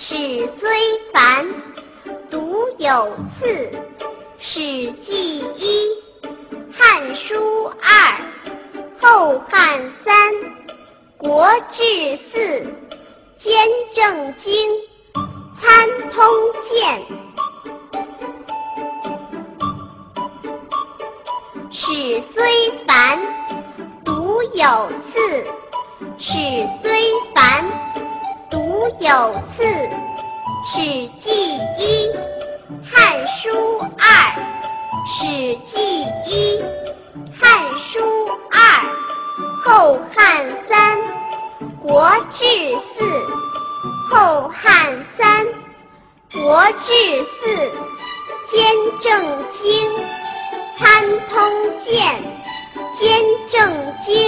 史虽繁，读有次。《史记》一，《汉书》二，《后汉》三，《国志》四，《兼正经》，《参通鉴》。史虽繁，读有次。史虽繁，有次。《史记》一，《汉书》二，《史记》一，《汉书》二，《后汉》三，《国志》四，《后汉》三，《国志》四，《兼正经》，《参通鉴》，《兼正经》，《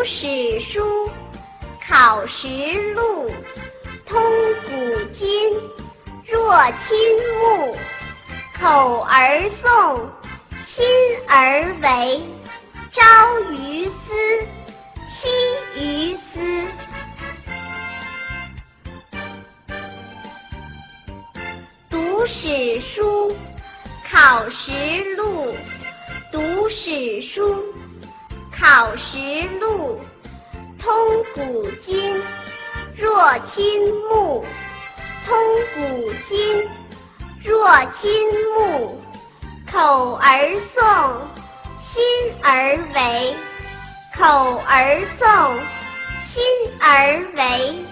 读史书，考实录，通古今，若亲目，口而诵，心而为，朝于斯，夕于斯。读史书，考实录，读史书。草食鹿，通古今，若亲目；通古今，若亲目。口而诵，心而为；口而诵，心而为。